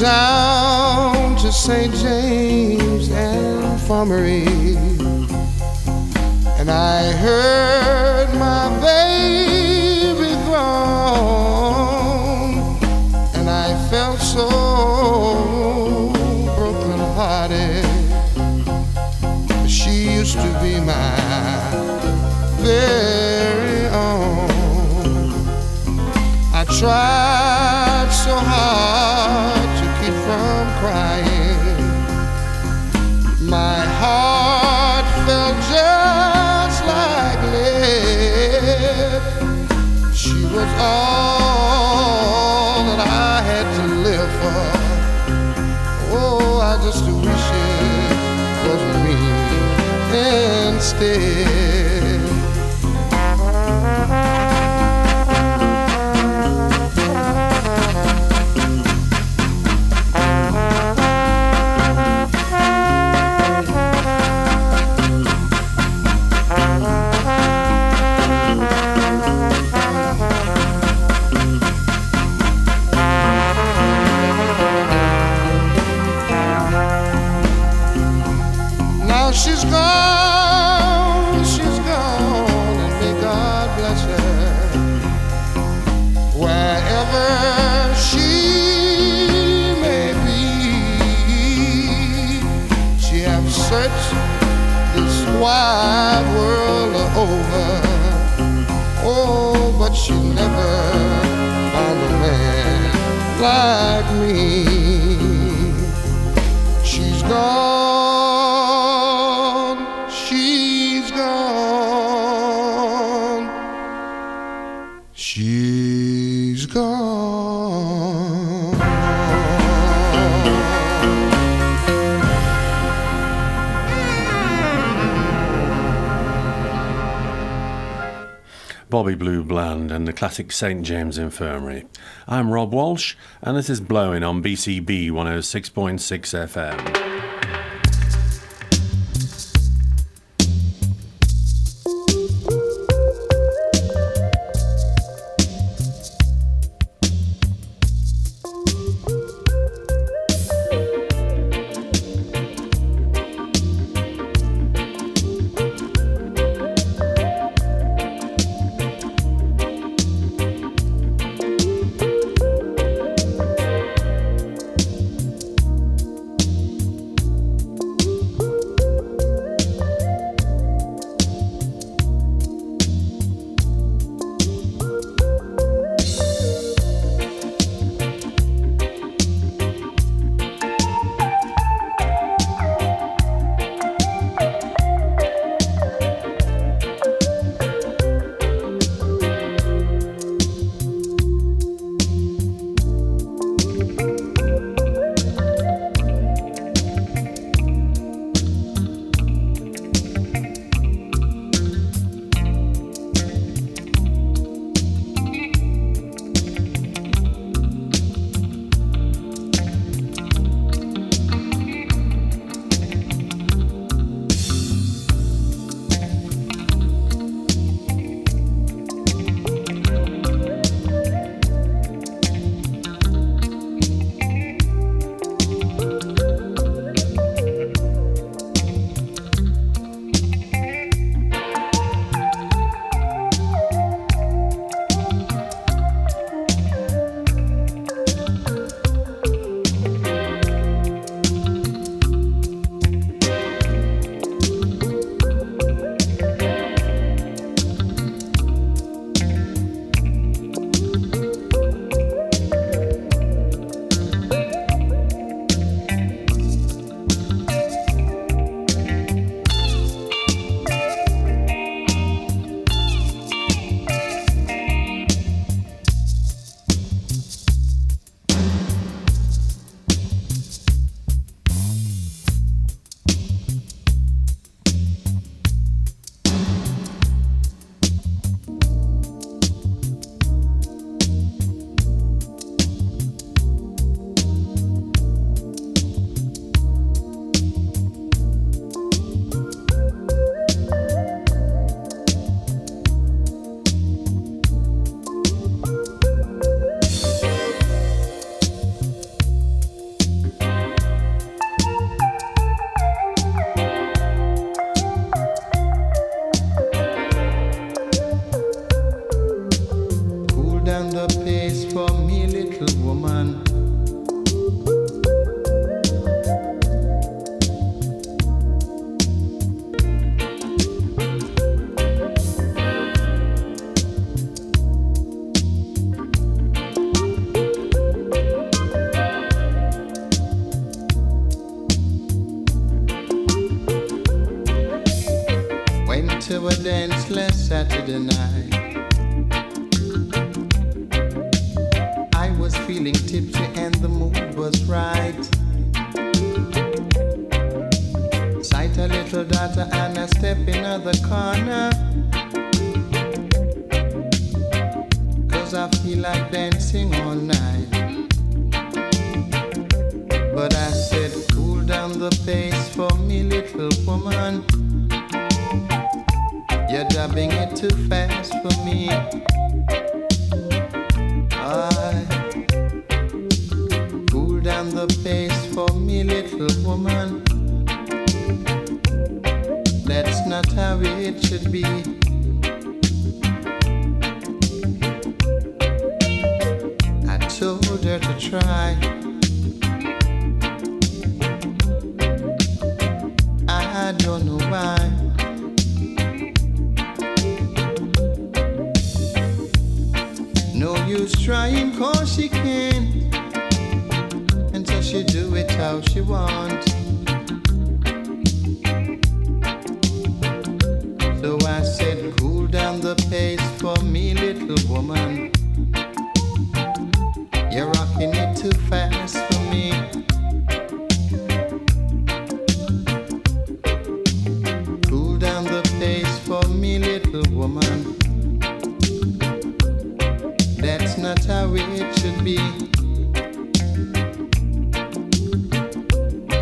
down to St. James Infirmary and I heard Oh, but she never found a man like me. She's gone, Blue Bland and the classic St. James Infirmary. I'm Rob Walsh, and this is Blowing on BCB 106.6 FM.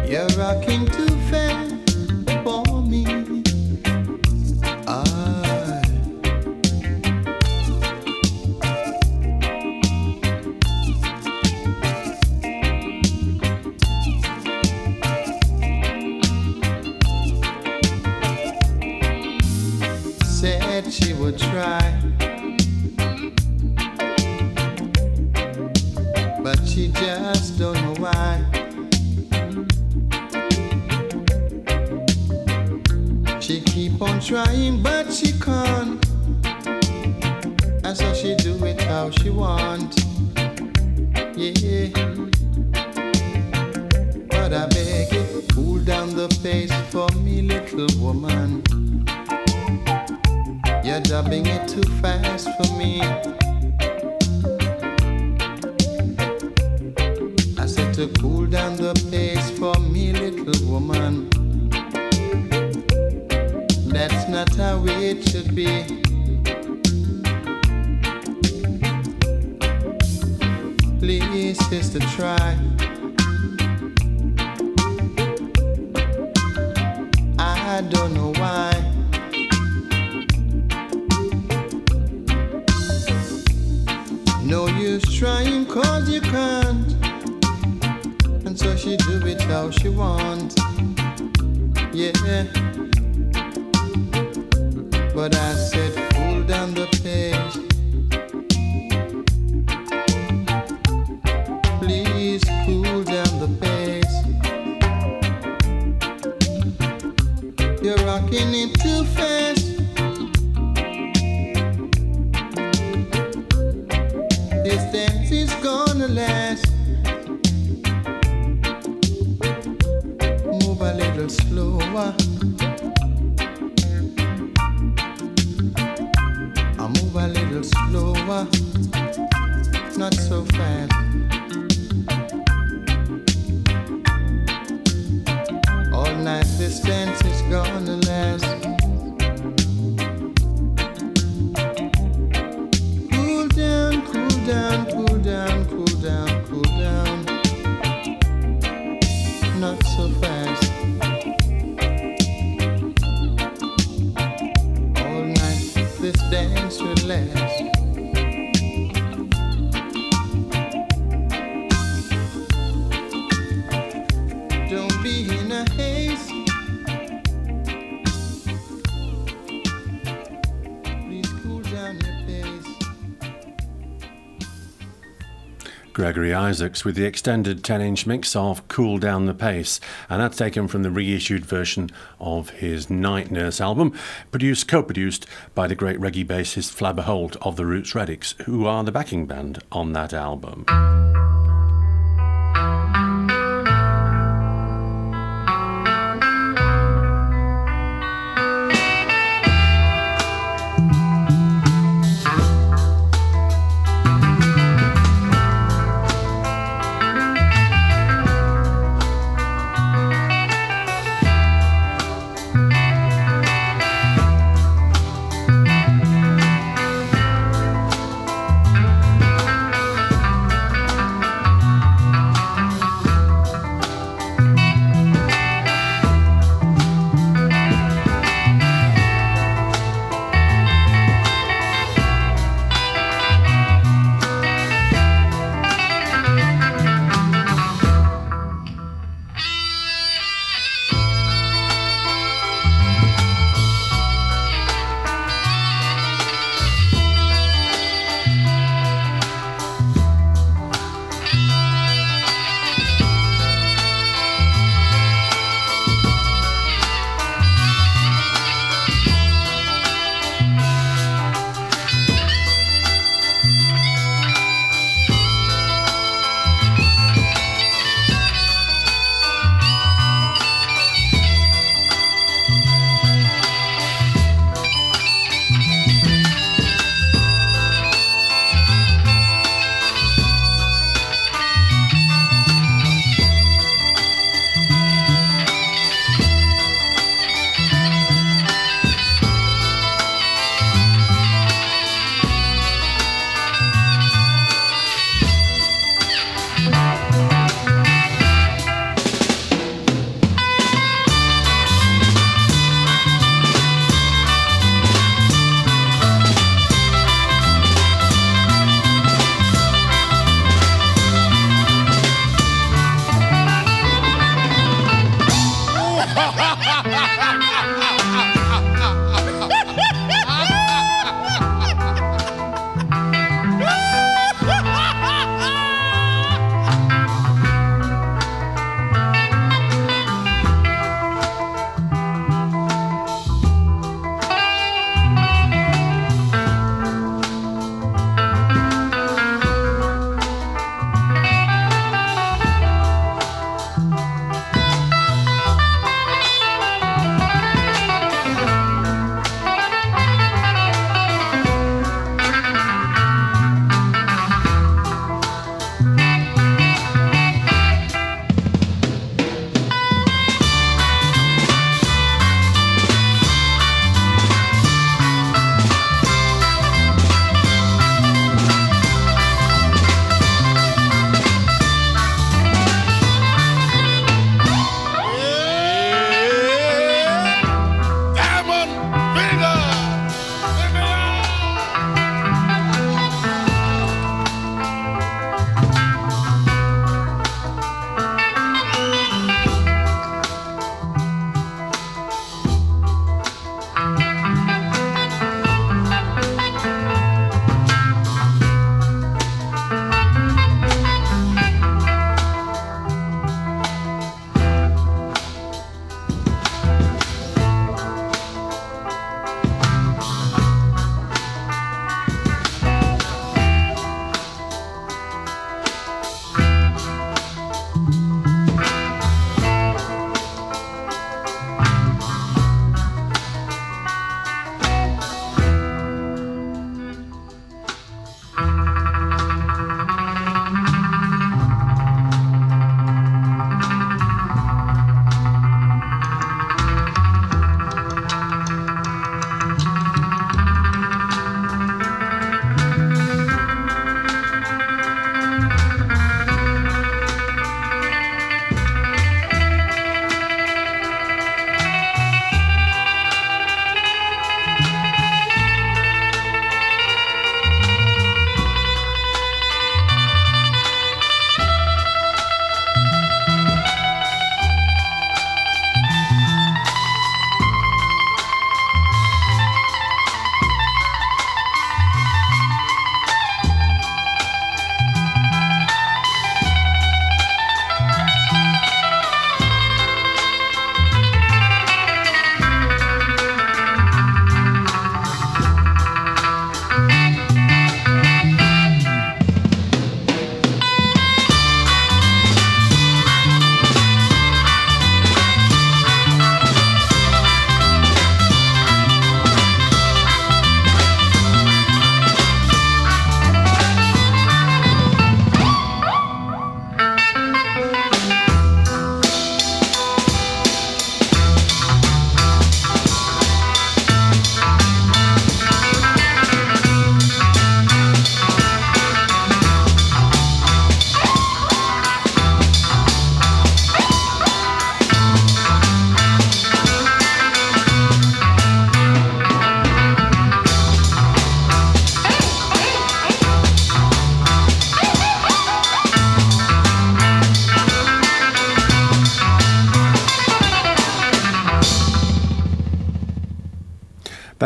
You're rocking too. the last Isaacs with the extended 10 inch mix of Cool Down the Pace, and that's taken from the reissued version of his Night Nurse album, produced co produced by the great reggae bassist Flabba Holt of the Roots Radics, who are the backing band on that album.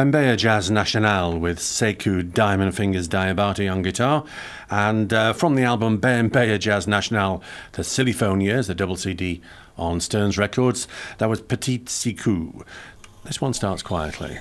Bembeya Jazz National with Sekou Diamond Fingers Diabate on guitar. And uh, from the album Bembeya Jazz National, the Syliphone Years, the double CD on Stern's Records, that was Petite Sekou. This one starts quietly.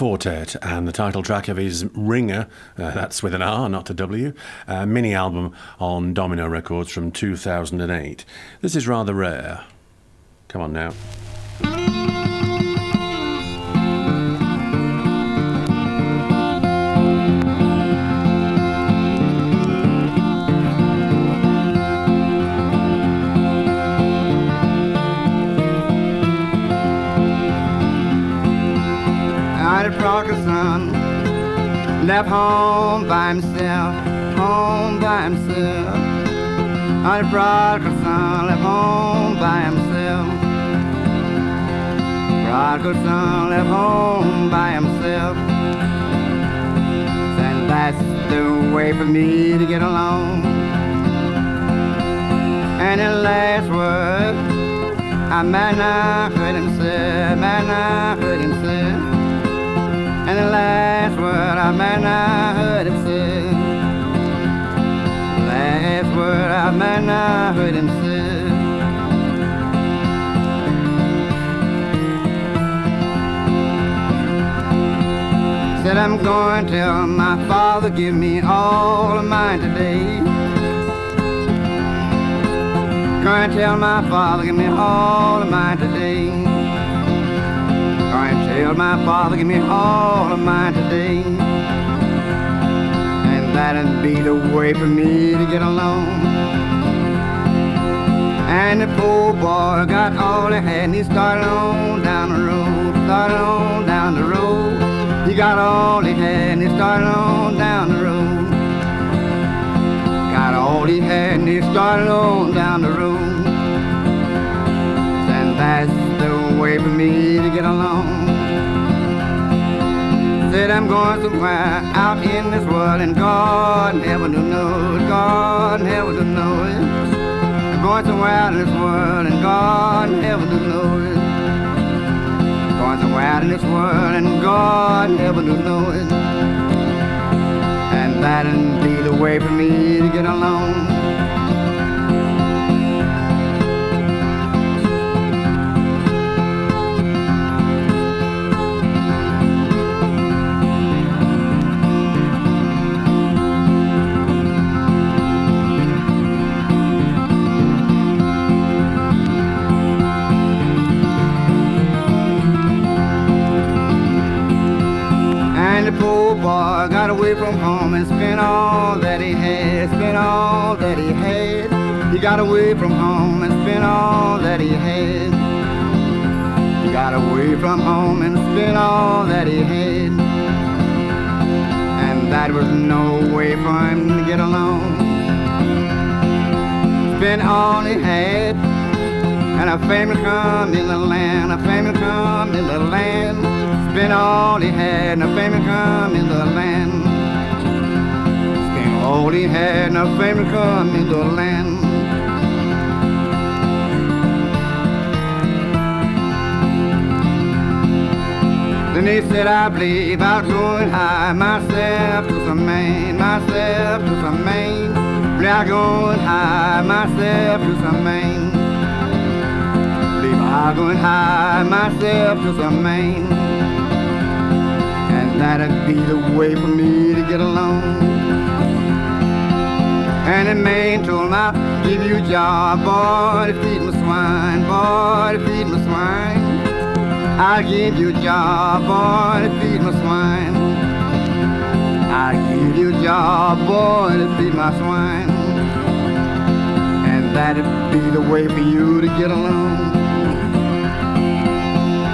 Four Tet and the title track of his Ringer, uh, that's with an R, not a W, uh, mini album on Domino Records from 2008. This is rather rare. Come on now. Left home by himself, home by himself. On prodigal son left home by himself. Prodigal son left home by himself. And that's the way for me to get along. And in last word, I might not heard him say, might not heard him say. And the last word I might not heard him say. Last word I might not heard him say. Said I'm going to tell my father give me all of mine today. Going to tell my father give me all of mine today. Tell my father, give me all of mine today. And that'd be the way for me to get along. And the poor boy got all he had and he started on down the road, started on down the road. He got all he had and he started on down the road. Got all he had and he started on down the road. And that's the way for me to get along. Said I'm going somewhere out in this world and God never know it. God never know it. I'm going somewhere out in this world and God never know it. Going somewhere out in this world and God never know it. And that'd be the way for me to get along. Boy got away from home and spent all that he had, spent all that he had. He got away from home and spent all that he had. He got away from home and spent all that he had. And that was no way for him to get along. Spent all he had. And a family come in the land, a family come in the land. Spent all he had, no fame and come in the land. Spent all he had, no fame and come in the land. Then he said, I believe I'll go and hide myself to some man, myself to some man. I'll go and hide myself to some man. Believe I'll go and hide myself to some man that'd be the way for me to get along. And the man told him, I'll give you a job, boy, to feed my swine, boy, to feed my swine. I'll give you a job, boy, to feed my swine. I'll give you a job, boy, to feed my swine. And that'd be the way for you to get along.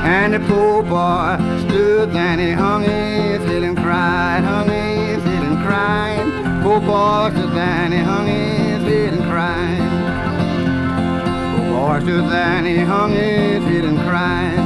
And the poor boy there and he hung head and cried, hung head and cried. Poor boy stood there and he hung head and cried. Poor boy stood there and he hung his head and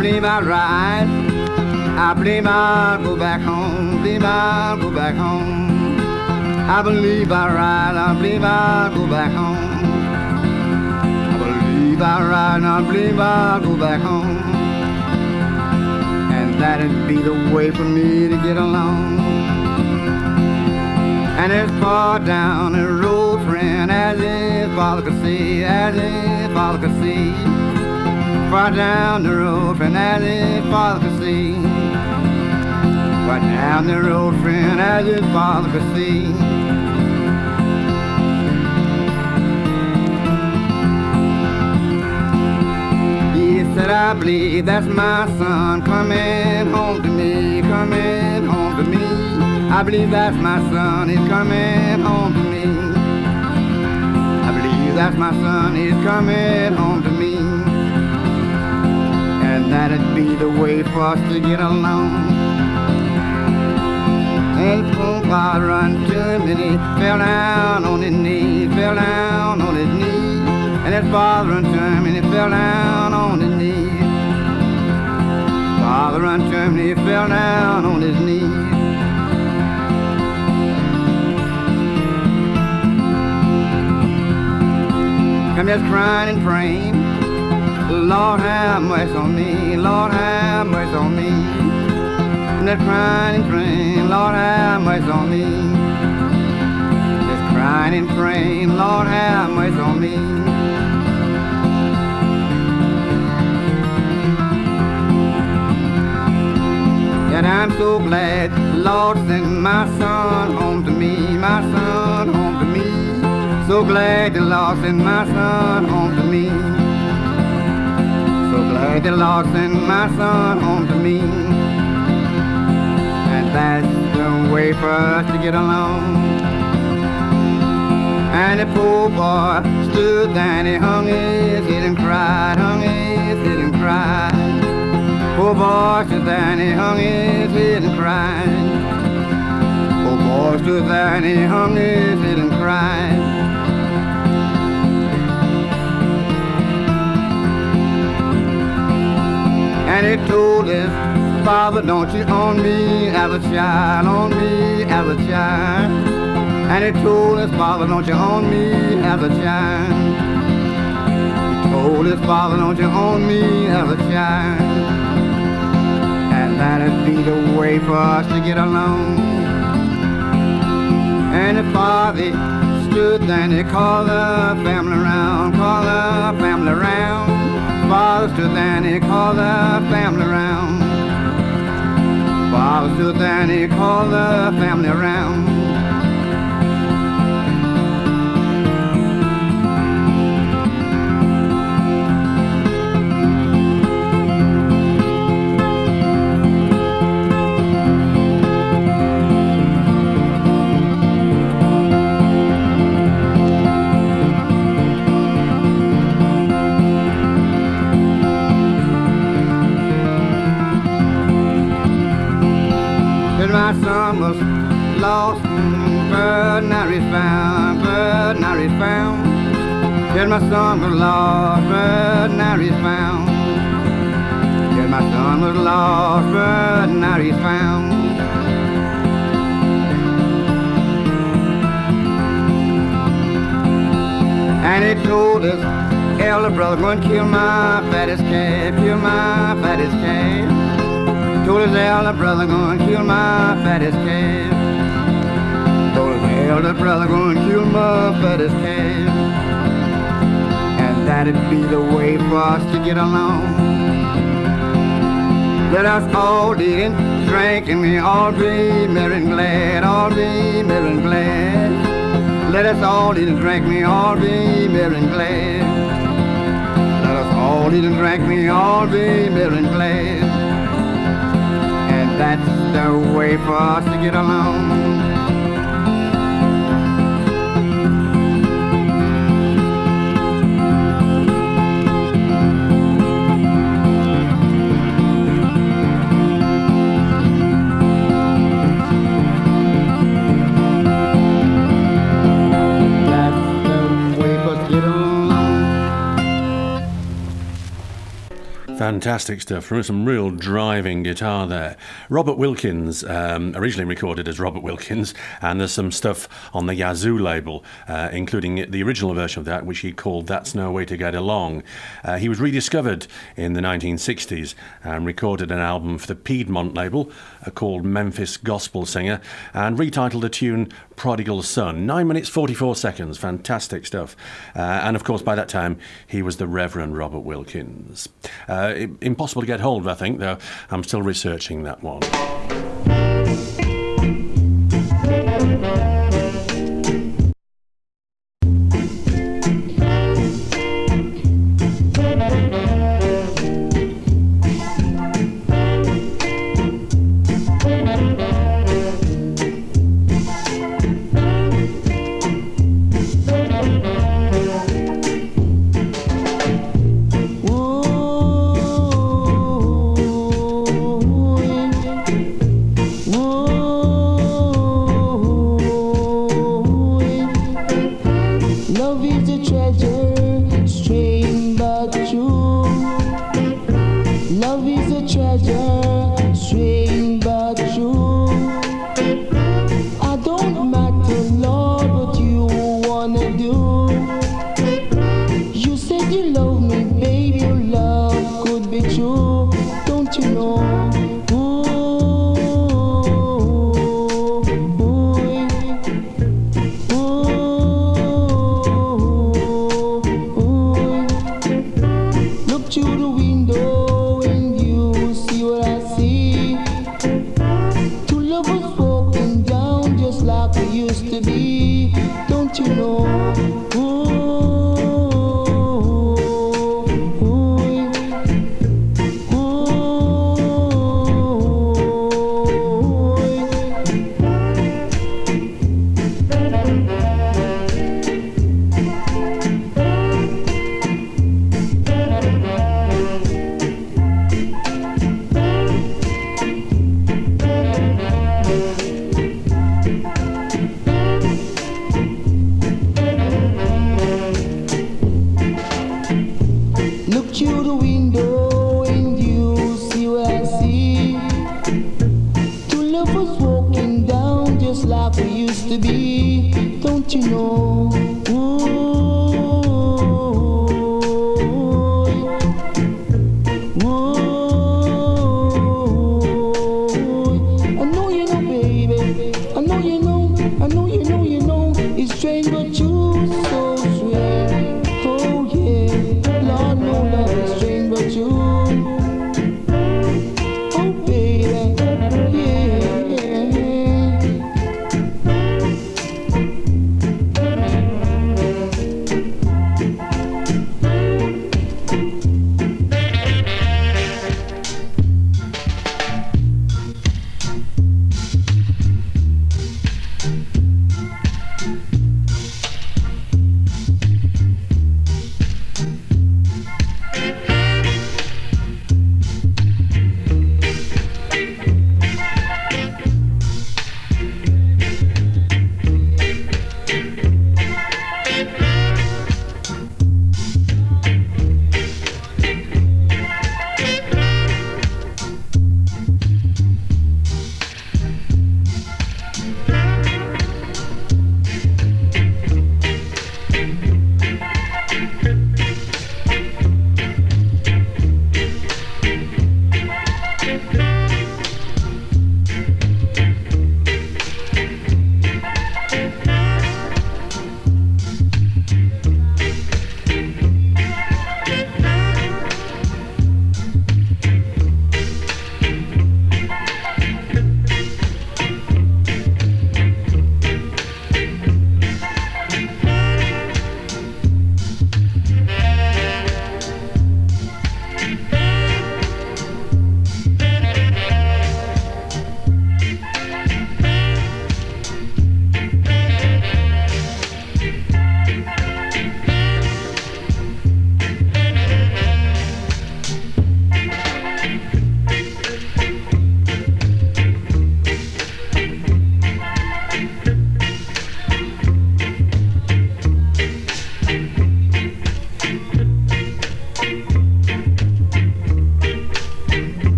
I believe I'll ride. I believe I'll go back home. believe I'll go back home. I believe I'll ride, I believe I'll go back home. I believe I'll ride, I believe I'll go back home. And that'd be the way for me to get along. And as far down the road, friend, as if father could see, as if father could see. Far down the road, friend, as if father could see. Far down the road, friend, as if father could see. He said, I believe that's my son coming home to me, coming home to me. I believe that's my son, he's coming home to me. I believe that's my son, he's coming home to me. And that'd be the way for us to get along. Poor God run to him and he fell down on his knee, fell down on his knee. And his father run to him and he fell down on his knee. Father run to him and he fell down on his knee. I'm just crying and praying. Lord have mercy on me. Lord have mercy on me. I'm just crying and praying. Lord have mercy on me. Just crying and praying. Lord have mercy on me. And I'm so glad Lord sent my son home to me, my son home to me. So glad the Lord sent my son home to me. So glad the Lord sent my son home to me. And that's the way for us to get along. And the poor boy stood there and he hung his head and cried, hung his head and cried. Poor boy stood there and he hung his head and cried. Poor boy stood there and he hung his head and cried. And he told his father, don't you own me have a child, on me have a child. And he told his father, don't you own me have a child. Told his father, don't you on me have a child And that'd be the way for us to get along. And the father stood there and he called the family around, called the family around. Father stood there and he called the family around. Father stood there and he called the family around. My son was lost, but now he's found, but now he's found. Yes, my son was lost, but now he's found. Yes, my son was lost, but now he's found. And he told his elder brother, go and kill my fattest calf, kill my fattest calf. Told his elder brother, gonna kill my fattest calf. Told his elder brother, gonna kill my fattest calf. And that'd be the way for us to get along. Let us all eat and drink and we all be merry and glad, all be merry and glad. Let us all eat and drink, we all be merry and glad. Let us all eat and drink, we all be merry and glad that's the way for us to get along. Fantastic stuff. Some real driving guitar there. Robert Wilkins, um, originally recorded as Robert Wilkins, and there's some stuff on the Yazoo label, uh, including the original version of that, which he called That's No Way to Get Along. Uh, he was rediscovered in the 1960s and recorded an album for the Piedmont label called Memphis Gospel Singer and retitled the tune Prodigal Son. 9 minutes 44 seconds. Fantastic stuff. Uh, and of course, by that time, he was the Reverend Robert Wilkins. Uh, impossible to get hold of, I think, though I'm still researching that one.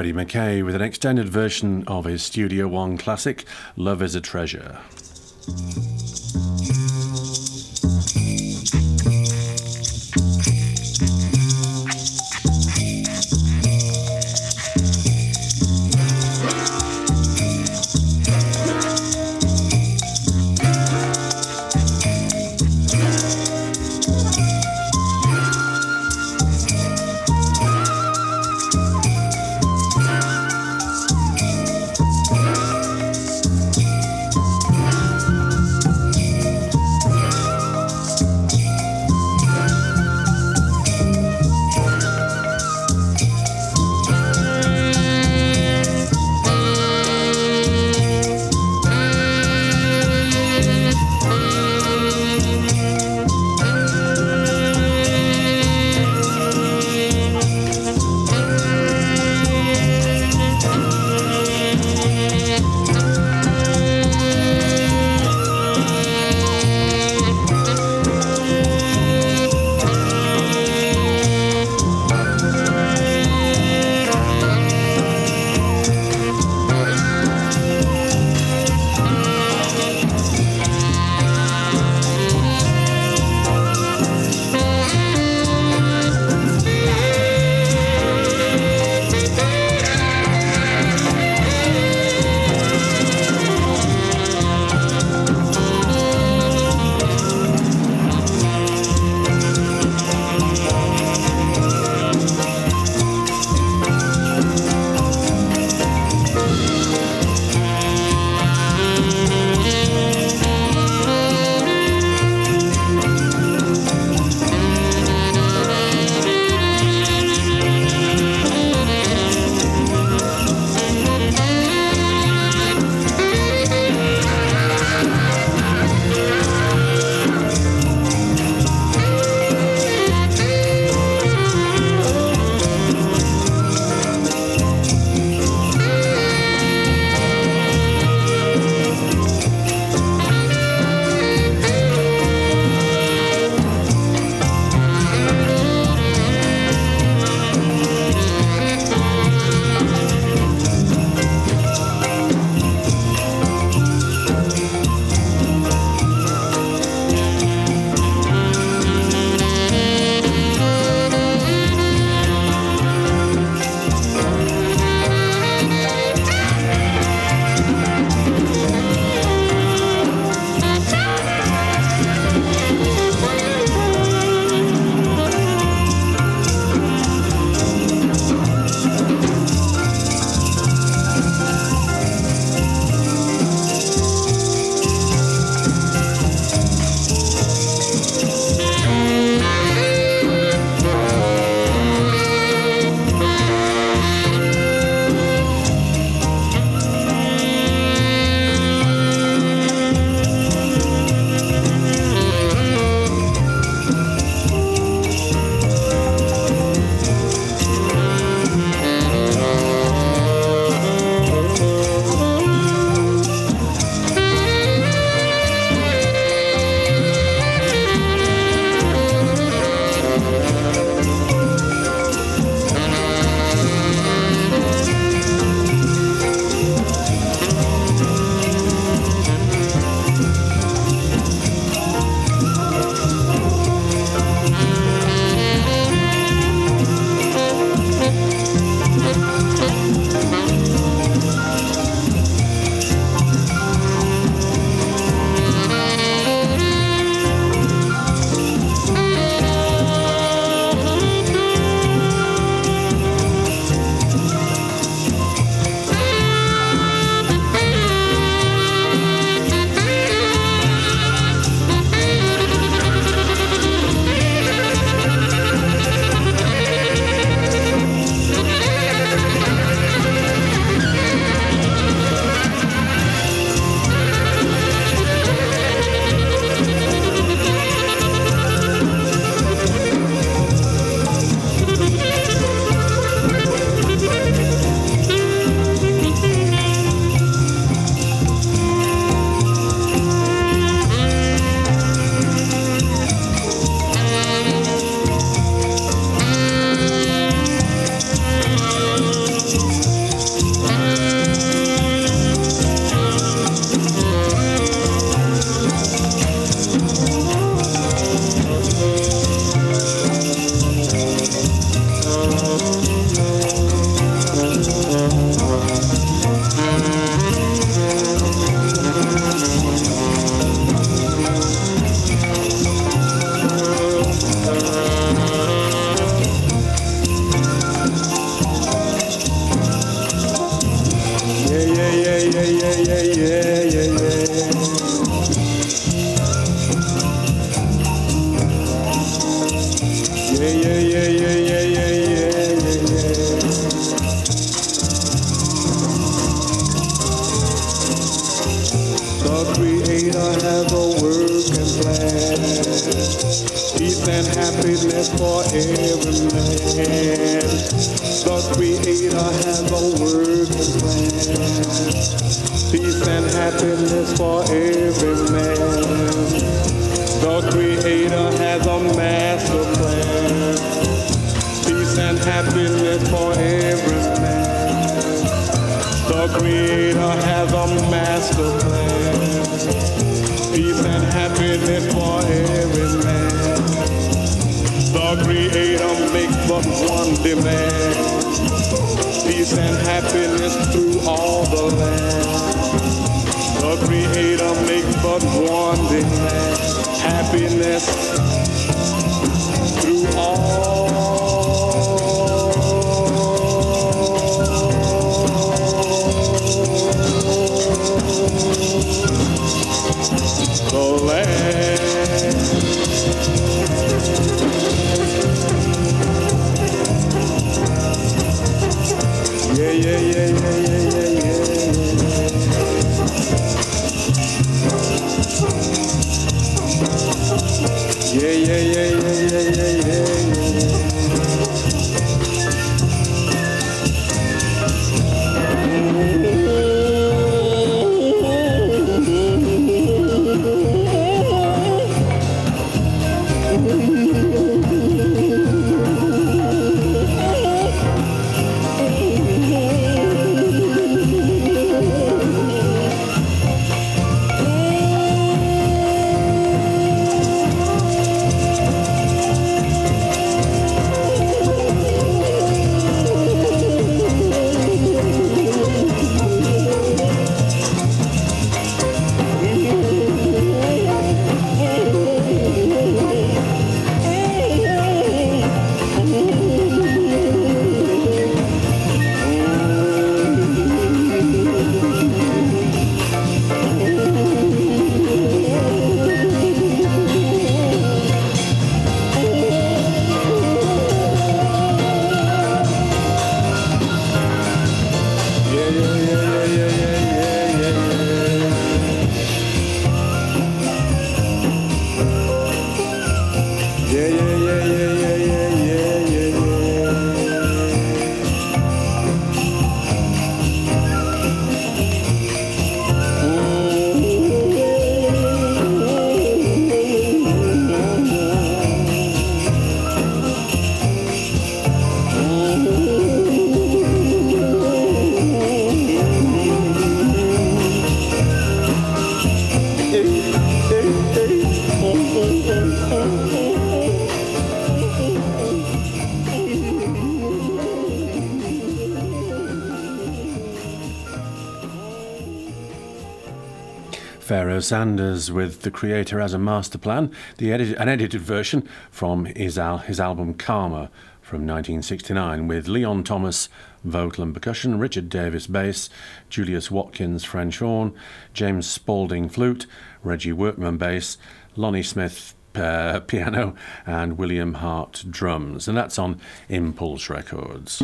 Freddie McKay with an extended version of his Studio One classic, Love is a Treasure. boy Sanders with the creator as a master plan, the edit- an edited version from his, al- his album Karma from 1969 with Leon Thomas vocal and percussion, Richard Davis bass, Julius Watkins French horn, James Spaulding flute, Reggie Workman bass, Lonnie Smith uh, piano, and William Hart drums. And that's on Impulse Records.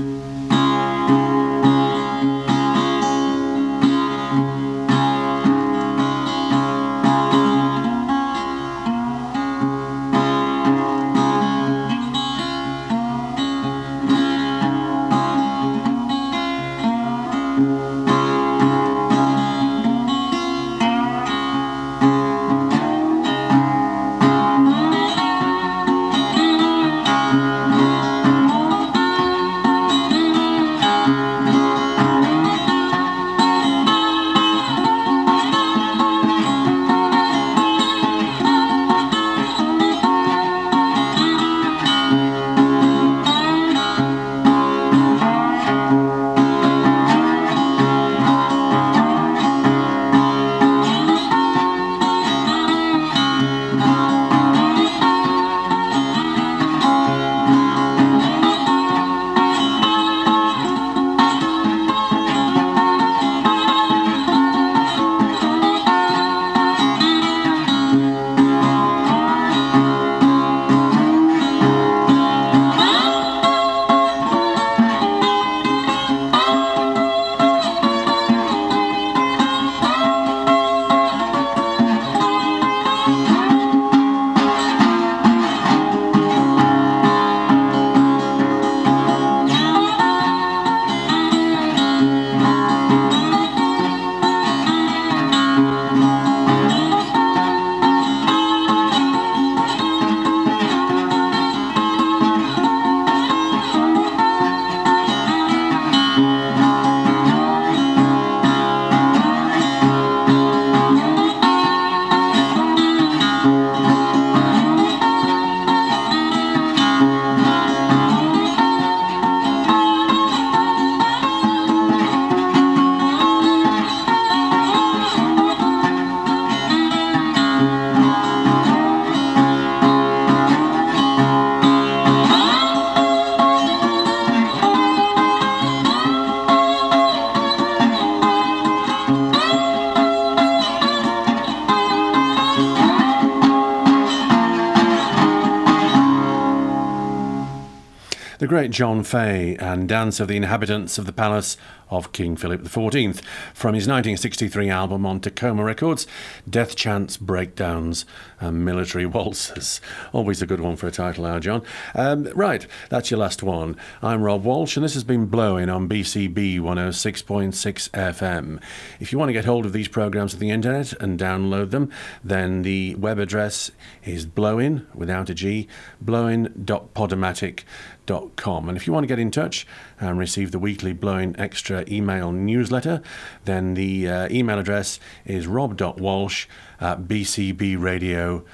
John Fahey and Dance of the Inhabitants of the Palace of King Philip XIV from his 1963 album on Takoma Records, Death Chants, Breakdowns, and Military Waltzes. Always a good one for a title, our John. Um, right, that's your last one. I'm Rob Walsh, and this has been Blowing on BCB 106.6 FM. If you want to get hold of these programs on the internet and download them, then the web address is blowin, without a G, blowin.podomatic.com. And if you want to get in touch and receive the weekly Blowing Extra email newsletter, then the uh, email address is rob.walsh at bcbradio.co.uk.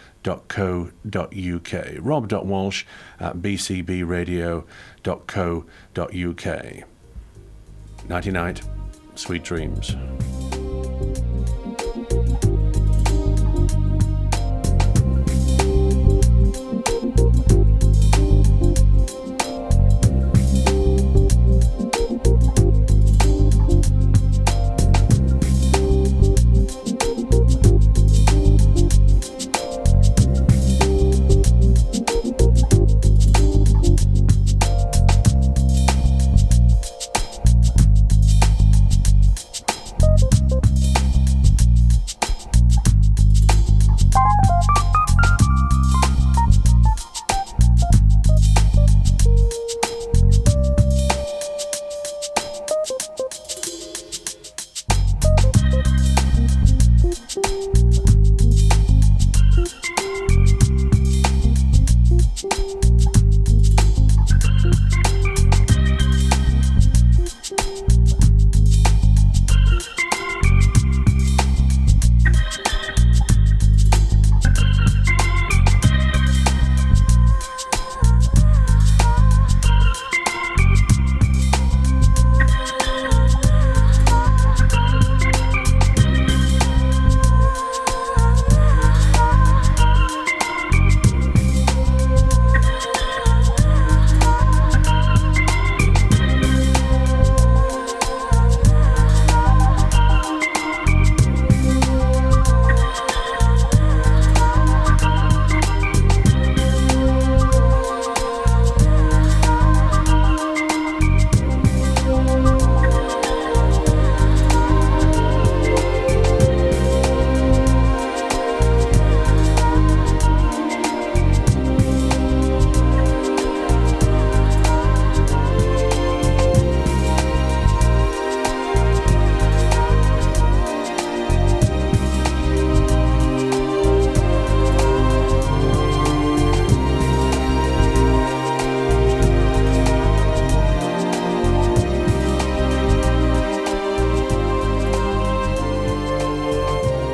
rob.walsh at bcbradio.co.uk. Nighty night, sweet dreams.